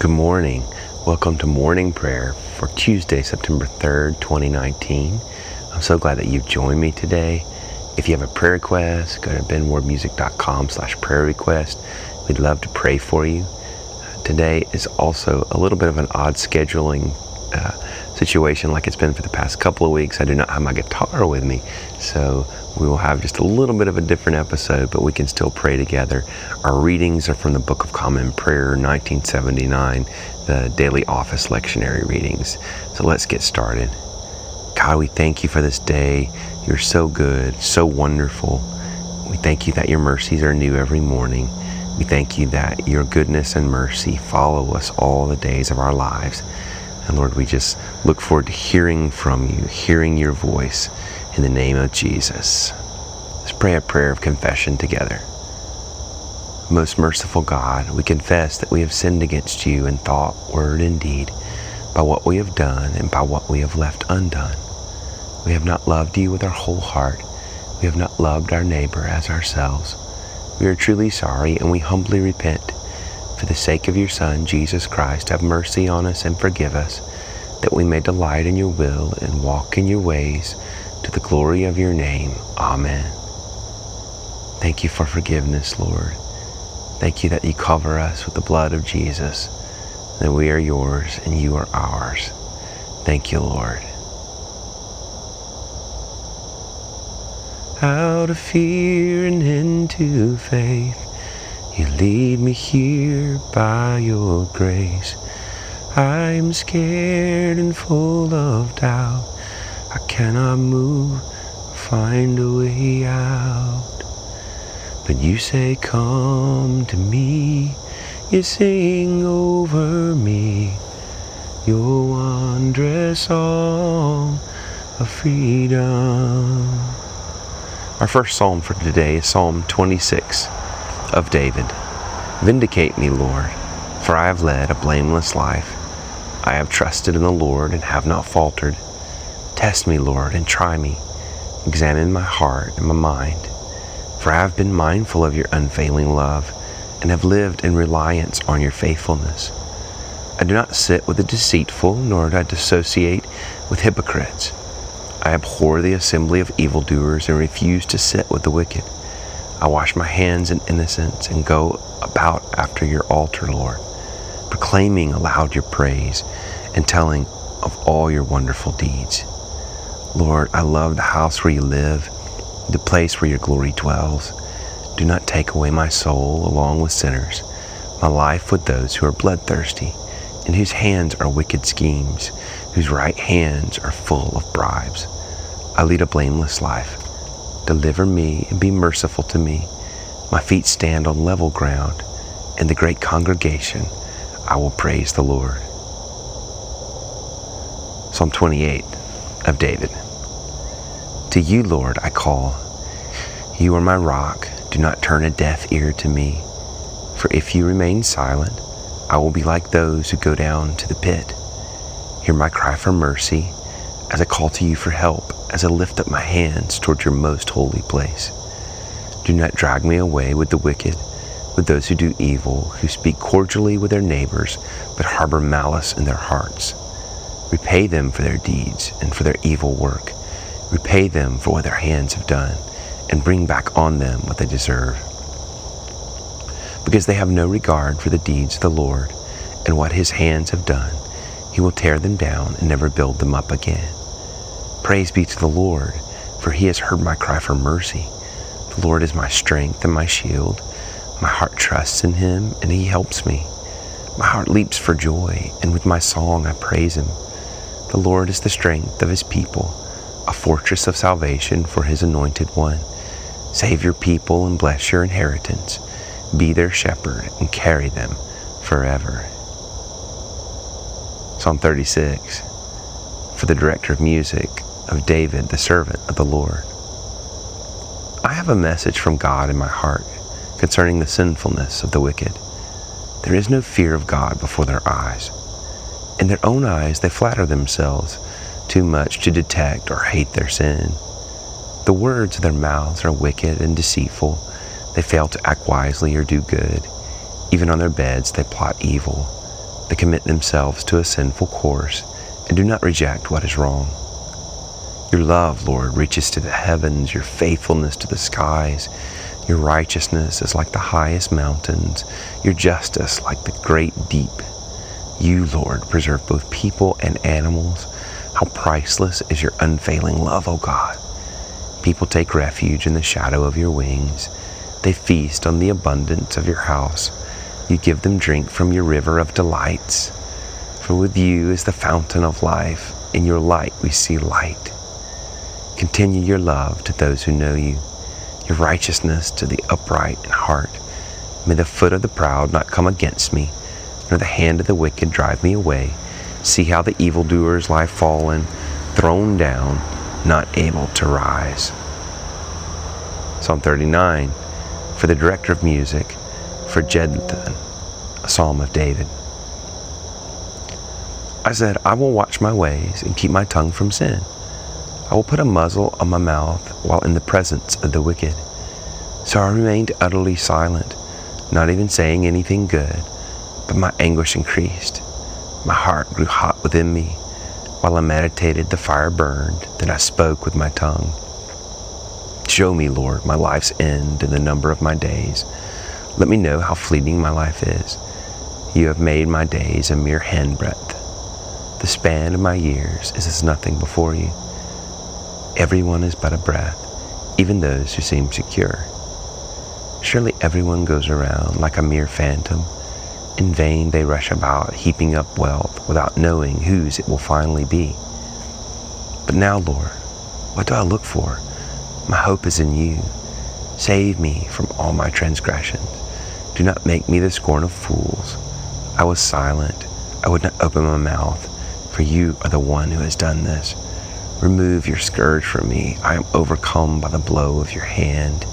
Good morning. Welcome to morning prayer for Tuesday, September 3rd, 2019. I'm so glad that you've joined me today. If you have a prayer request, go to benwardmusic.com slash prayer request. We'd love to pray for you. Today is also a little bit of an odd scheduling uh, situation like it's been for the past couple of weeks. I do not have my guitar with me, so we will have just a little bit of a different episode, but we can still pray together. Our readings are from the Book of Common Prayer, 1979, the daily office lectionary readings. So let's get started. God, we thank you for this day. You're so good, so wonderful. We thank you that your mercies are new every morning. We thank you that your goodness and mercy follow us all the days of our lives. And Lord, we just look forward to hearing from you, hearing your voice in the name of Jesus. Let's pray a prayer of confession together. Most merciful God, we confess that we have sinned against you in thought, word, and deed, by what we have done and by what we have left undone. We have not loved you with our whole heart. We have not loved our neighbor as ourselves. We are truly sorry and we humbly repent. For the sake of your Son, Jesus Christ, have mercy on us and forgive us, that we may delight in your will and walk in your ways to the glory of your name. Amen. Thank you for forgiveness, Lord. Thank you that you cover us with the blood of Jesus, that we are yours and you are ours. Thank you, Lord. Out of fear and into faith, you lead me here by your grace. I'm scared and full of doubt. I cannot move, find a way out. But you say, Come to me. You sing over me your wondrous song of freedom. Our first psalm for today is Psalm 26 of David. Vindicate me, Lord, for I have led a blameless life. I have trusted in the Lord and have not faltered. Test me, Lord, and try me. Examine my heart and my mind. For I have been mindful of your unfailing love and have lived in reliance on your faithfulness. I do not sit with the deceitful, nor do I dissociate with hypocrites. I abhor the assembly of evildoers and refuse to sit with the wicked. I wash my hands in innocence and go about after your altar, Lord, proclaiming aloud your praise and telling of all your wonderful deeds. Lord, I love the house where you live, the place where your glory dwells. Do not take away my soul along with sinners, my life with those who are bloodthirsty, in whose hands are wicked schemes, whose right hands are full of bribes. I lead a blameless life. Deliver me and be merciful to me. My feet stand on level ground. In the great congregation, I will praise the Lord. Psalm 28 of David. To you, Lord, I call. You are my rock. Do not turn a deaf ear to me. For if you remain silent, I will be like those who go down to the pit. Hear my cry for mercy as I call to you for help, as I lift up my hands toward your most holy place. Do not drag me away with the wicked, with those who do evil, who speak cordially with their neighbors, but harbor malice in their hearts. Repay them for their deeds and for their evil work. Repay them for what their hands have done, and bring back on them what they deserve. Because they have no regard for the deeds of the Lord and what his hands have done, he will tear them down and never build them up again. Praise be to the Lord, for he has heard my cry for mercy. The Lord is my strength and my shield. My heart trusts in him, and he helps me. My heart leaps for joy, and with my song I praise him. The Lord is the strength of his people, fortress of salvation for his anointed one. Save your people and bless your inheritance. Be their shepherd and carry them forever. Psalm 36 For the director of music, of David, the servant of the Lord. I have a message from God in my heart concerning the sinfulness of the wicked. There is no fear of God before their eyes. In their own eyes, they flatter themselves too much to detect or hate their sin. The words of their mouths are wicked and deceitful. They fail to act wisely or do good. Even on their beds, they plot evil. They commit themselves to a sinful course and do not reject what is wrong. Your love, Lord, reaches to the heavens, your faithfulness to the skies. Your righteousness is like the highest mountains, your justice like the great deep. You, Lord, preserve both people and animals. How priceless is your unfailing love, O God. People take refuge in the shadow of your wings. They feast on the abundance of your house. You give them drink from your river of delights. For with you is the fountain of life. In your light we see light. Continue your love to those who know you, your righteousness to the upright in heart. May the foot of the proud not come against me, nor the hand of the wicked drive me away. See how the evildoers lie fallen, thrown down, not able to rise. Psalm 39 for the director of music, for Jeduthun, a psalm of David. I said, I will watch my ways and keep my tongue from sin. I will put a muzzle on my mouth while in the presence of the wicked. So I remained utterly silent, not even saying anything good, but my anguish increased. My heart grew hot within me. While I meditated, the fire burned, then I spoke with my tongue. Show me, Lord, my life's end and the number of my days. Let me know how fleeting my life is. You have made my days a mere handbreadth. The span of my years is as nothing before you. Everyone is but a breath, even those who seem secure. Surely everyone goes around like a mere phantom. In vain they rush about, heaping up wealth without knowing whose it will finally be. But now, Lord, what do I look for? My hope is in you. Save me from all my transgressions. Do not make me the scorn of fools. I was silent. I would not open my mouth for you are the one who has done this. Remove your scourge from me. I am overcome by the blow of your hand.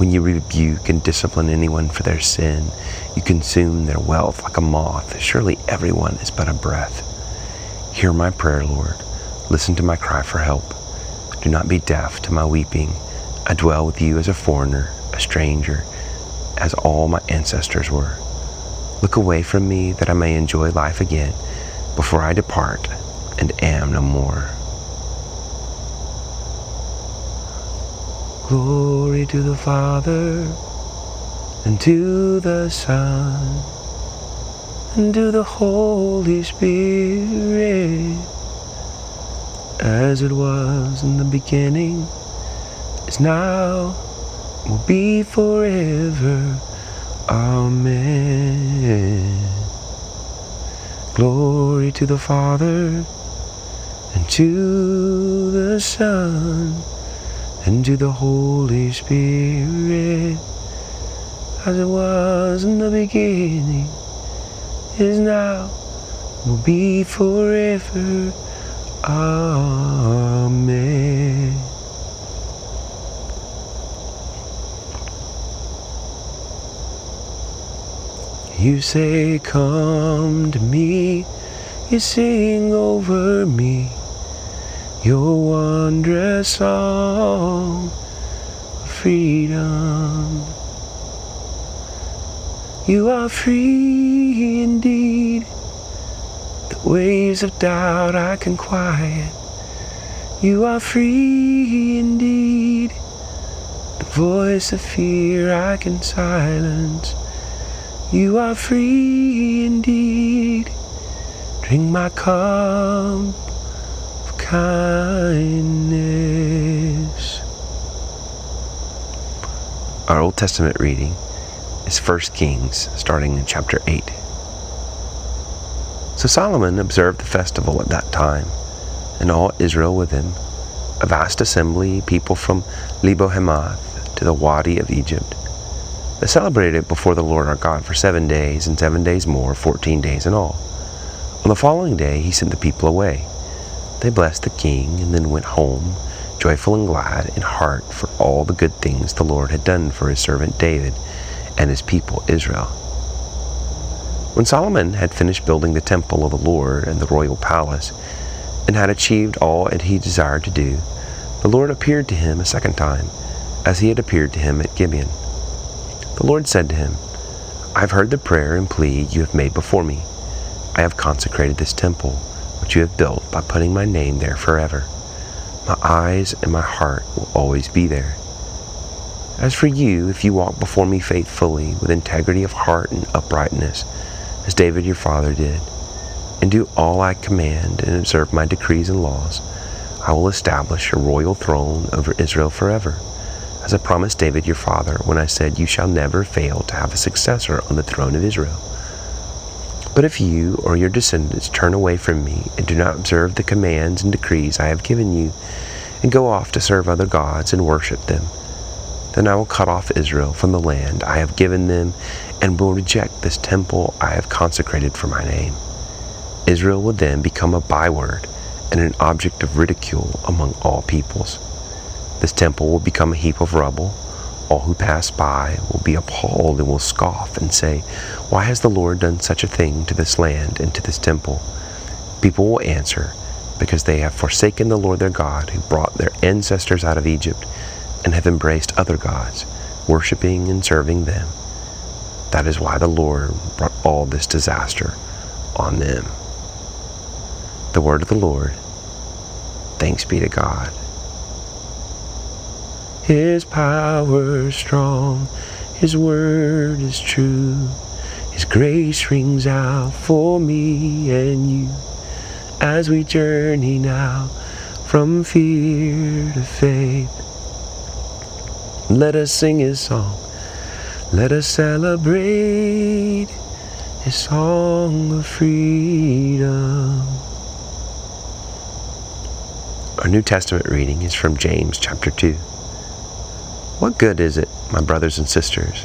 When you rebuke and discipline anyone for their sin, you consume their wealth like a moth. Surely everyone is but a breath. Hear my prayer, Lord. Listen to my cry for help. Do not be deaf to my weeping. I dwell with you as a foreigner, a stranger, as all my ancestors were. Look away from me that I may enjoy life again before I depart and am no more. Glory to the Father, and to the Son, and to the Holy Spirit, as it was in the beginning, is now, will be forever. Amen. Glory to the Father, and to the Son, and to the Holy Spirit, as it was in the beginning, is now, will be forever. Amen. You say, Come to me, you sing over me your wondrous song freedom. You are free indeed. The waves of doubt I can quiet. You are free indeed. The voice of fear I can silence. You are free indeed. Drink my cup kindness. Our Old Testament reading is 1 Kings, starting in chapter 8. So Solomon observed the festival at that time, and all Israel with him, a vast assembly, people from Lebo Hamath to the Wadi of Egypt they celebrated it before the Lord our God for seven days, and seven days more, fourteen days in all. On the following day, he sent the people away. They blessed the king and then went home, joyful and glad in heart for all the good things the Lord had done for his servant David and his people Israel. When Solomon had finished building the temple of the Lord and the royal palace, and had achieved all that he desired to do, the Lord appeared to him a second time, as he had appeared to him at Gibeon. The Lord said to him, I have heard the prayer and plea you have made before me. I have consecrated this temple, which you have built, by putting my name there forever. My eyes and my heart will always be there. As for you, if you walk before me faithfully, with integrity of heart and uprightness, as David your father did, and do all I command and observe my decrees and laws, I will establish a royal throne over Israel forever, as I promised David your father when I said, You shall never fail to have a successor on the throne of Israel. But if you or your descendants turn away from me and do not observe the commands and decrees I have given you, and go off to serve other gods and worship them, then I will cut off Israel from the land I have given them and will reject this temple I have consecrated for my name. Israel will then become a byword and an object of ridicule among all peoples. This temple will become a heap of rubble. All who pass by will be appalled and will scoff and say, Why has the Lord done such a thing to this land and to this temple? People will answer, Because they have forsaken the Lord their God, who brought their ancestors out of Egypt, and have embraced other gods, worshiping and serving them. That is why the Lord brought all this disaster on them. The word of the Lord. Thanks be to God. His power is strong, His word is true. His grace rings out for me and you as we journey now from fear to faith. Let us sing His song. Let us celebrate His song of freedom. Our New Testament reading is from James chapter 2. What good is it, my brothers and sisters,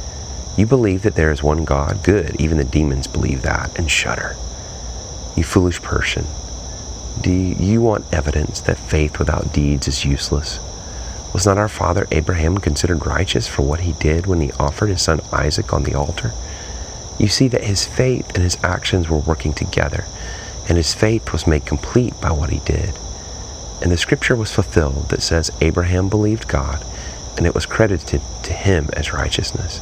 You believe that there is one God? Good. Even the demons believe that and shudder. You foolish person. Do you want evidence that faith without deeds is useless? Was not our father Abraham considered righteous for what he did when he offered his son Isaac on the altar? You see that his faith and his actions were working together and his faith was made complete by what he did. And the scripture was fulfilled that says Abraham believed God, and it was credited to him as righteousness.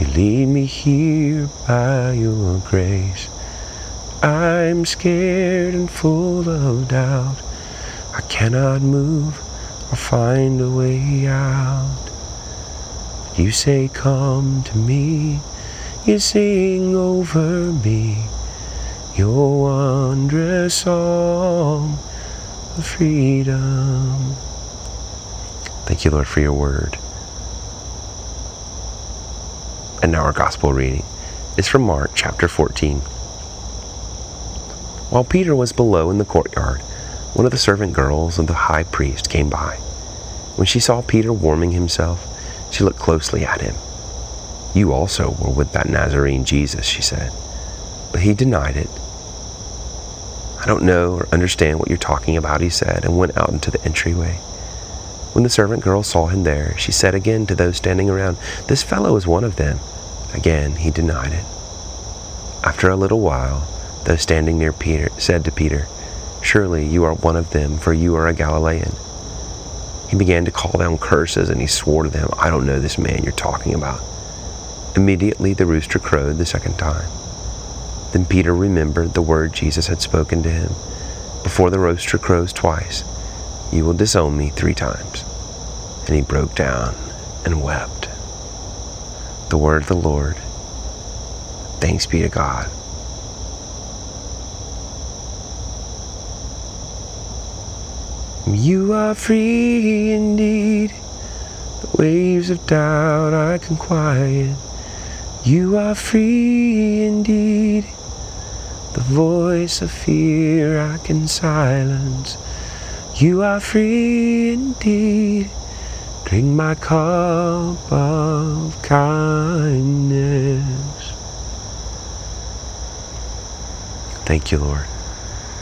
you lead me here by your grace. I'm scared and full of doubt. I cannot move or find a way out. You say, Come to me. You sing over me your wondrous song of freedom. Thank you, Lord, for your word. And now our gospel reading is from Mark chapter 14. While Peter was below in the courtyard, one of the servant girls of the high priest came by. When she saw Peter warming himself, she looked closely at him. You also were with that Nazarene Jesus, she said. But he denied it I don't know or understand what you're talking about, he said, and went out into the entryway. When the servant girl saw him there, she said again to those standing around, This fellow is one of them. Again he denied it. After a little while, those standing near Peter said to Peter, Surely you are one of them, for you are a Galilean. He began to call down curses, and he swore to them, I don't know this man you're talking about. Immediately the rooster crowed the second time. Then Peter remembered the word Jesus had spoken to him Before the rooster crows twice, you will disown me three times. And he broke down and wept. The word of the Lord. Thanks be to God. You are free indeed. The waves of doubt I can quiet. You are free indeed. The voice of fear I can silence. You are free indeed. Drink my cup of kindness. Thank you, Lord.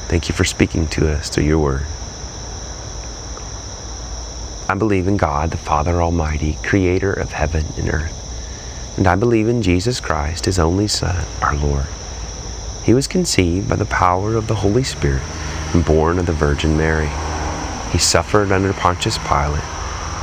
Thank you for speaking to us through your word. I believe in God, the Father Almighty, creator of heaven and earth. And I believe in Jesus Christ, his only Son, our Lord. He was conceived by the power of the Holy Spirit and born of the Virgin Mary. He suffered under Pontius Pilate,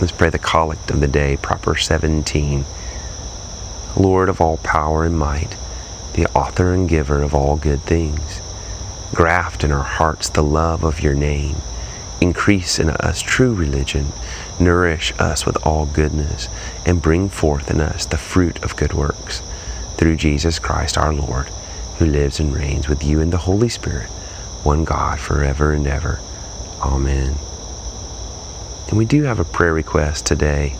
Let's pray the collect of the day, proper 17. Lord of all power and might, the author and giver of all good things, graft in our hearts the love of your name. Increase in us true religion, nourish us with all goodness, and bring forth in us the fruit of good works. Through Jesus Christ our Lord, who lives and reigns with you in the Holy Spirit, one God forever and ever. Amen. And we do have a prayer request today.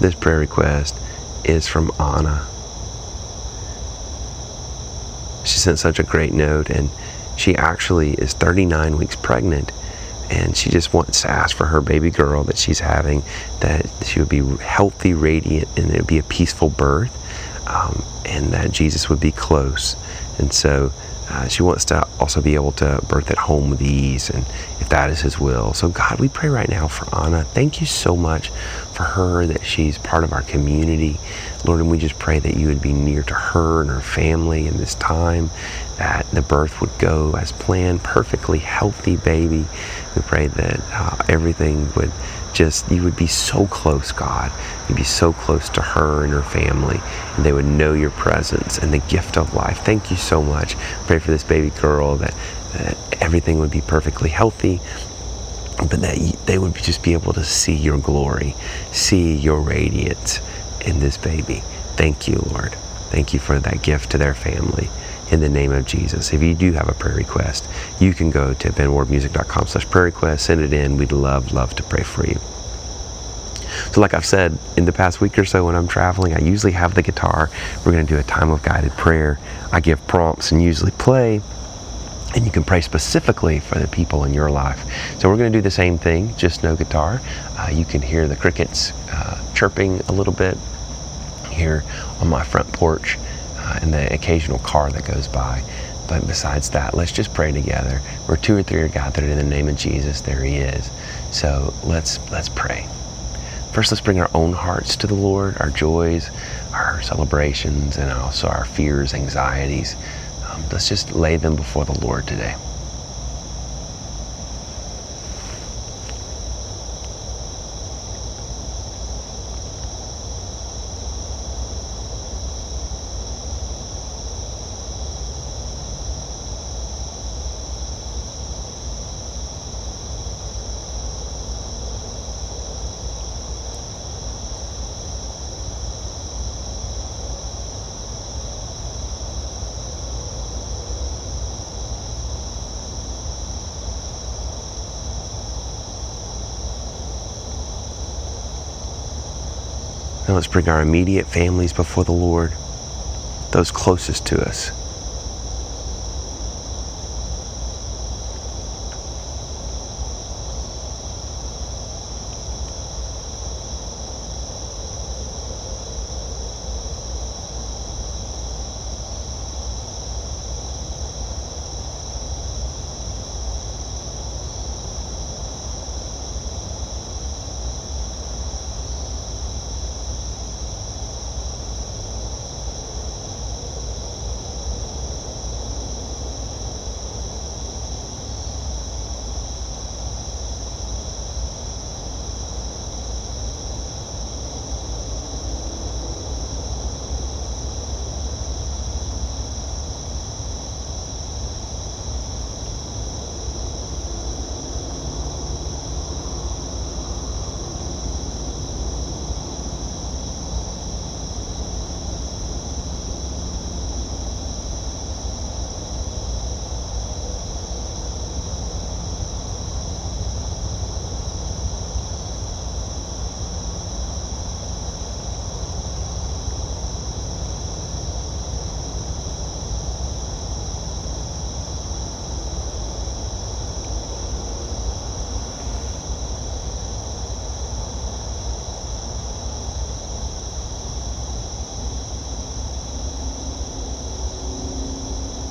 This prayer request is from Anna. She sent such a great note, and she actually is 39 weeks pregnant. And she just wants to ask for her baby girl that she's having that she would be healthy, radiant, and it would be a peaceful birth, um, and that Jesus would be close. And so uh, she wants to also be able to birth at home with ease, and if that is His will. So, God, we pray right now for Anna. Thank you so much for her that she's part of our community. Lord, and we just pray that you would be near to her and her family in this time, that the birth would go as planned, perfectly healthy baby. We pray that uh, everything would just you would be so close god. You'd be so close to her and her family and they would know your presence and the gift of life. Thank you so much. Pray for this baby girl that, that everything would be perfectly healthy but that they would just be able to see your glory see your radiance in this baby. Thank you lord. Thank you for that gift to their family in the name of Jesus. If you do have a prayer request, you can go to benwardmusic.com slash prayer request, send it in. We'd love, love to pray for you. So, like I've said in the past week or so when I'm traveling, I usually have the guitar. We're going to do a time of guided prayer. I give prompts and usually play, and you can pray specifically for the people in your life. So, we're going to do the same thing, just no guitar. Uh, you can hear the crickets uh, chirping a little bit here on my front porch uh, and the occasional car that goes by. But besides that, let's just pray together. Where two or three are gathered in the name of Jesus, there He is. So let's let's pray. First, let's bring our own hearts to the Lord, our joys, our celebrations, and also our fears, anxieties. Um, let's just lay them before the Lord today. Now let's bring our immediate families before the Lord, those closest to us.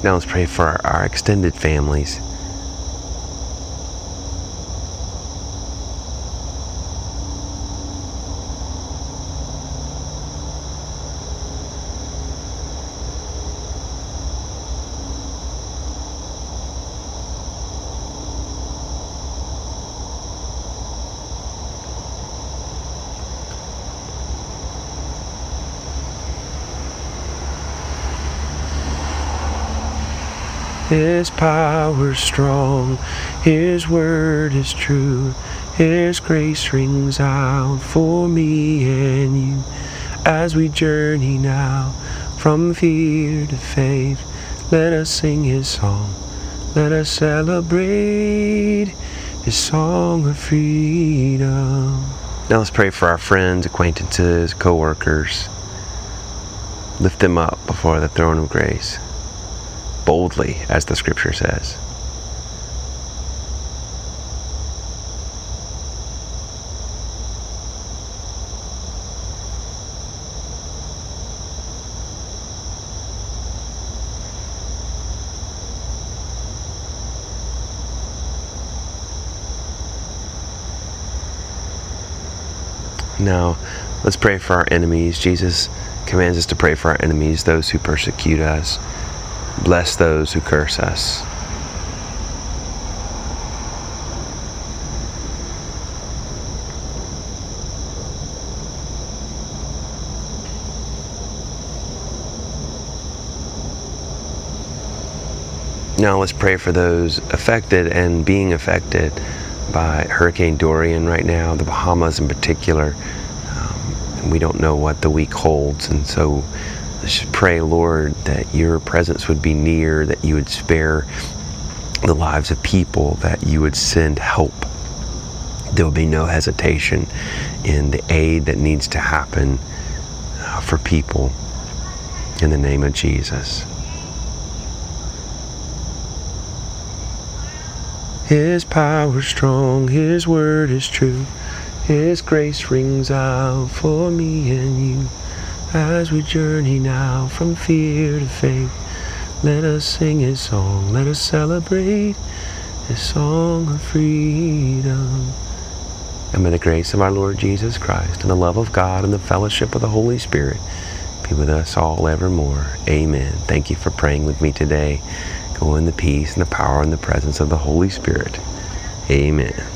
Now let's pray for our, our extended families. His power strong, His word is true, His grace rings out for me and you as we journey now from fear to faith. Let us sing His song, let us celebrate His song of freedom. Now let's pray for our friends, acquaintances, co workers. Lift them up before the throne of grace boldly, as the scripture says. Now, let's pray for our enemies. Jesus commands us to pray for our enemies, those who persecute us. Bless those who curse us. Now let's pray for those affected and being affected by Hurricane Dorian right now, the Bahamas in particular. Um, and we don't know what the week holds, and so pray, Lord, that your presence would be near, that you would spare the lives of people, that you would send help. There will be no hesitation in the aid that needs to happen uh, for people in the name of Jesus. His power is strong, His word is true, His grace rings out for me and you. As we journey now from fear to faith, let us sing his song, let us celebrate his song of freedom. And may the grace of our Lord Jesus Christ and the love of God and the fellowship of the Holy Spirit be with us all evermore. Amen. Thank you for praying with me today. Go in the peace and the power and the presence of the Holy Spirit. Amen.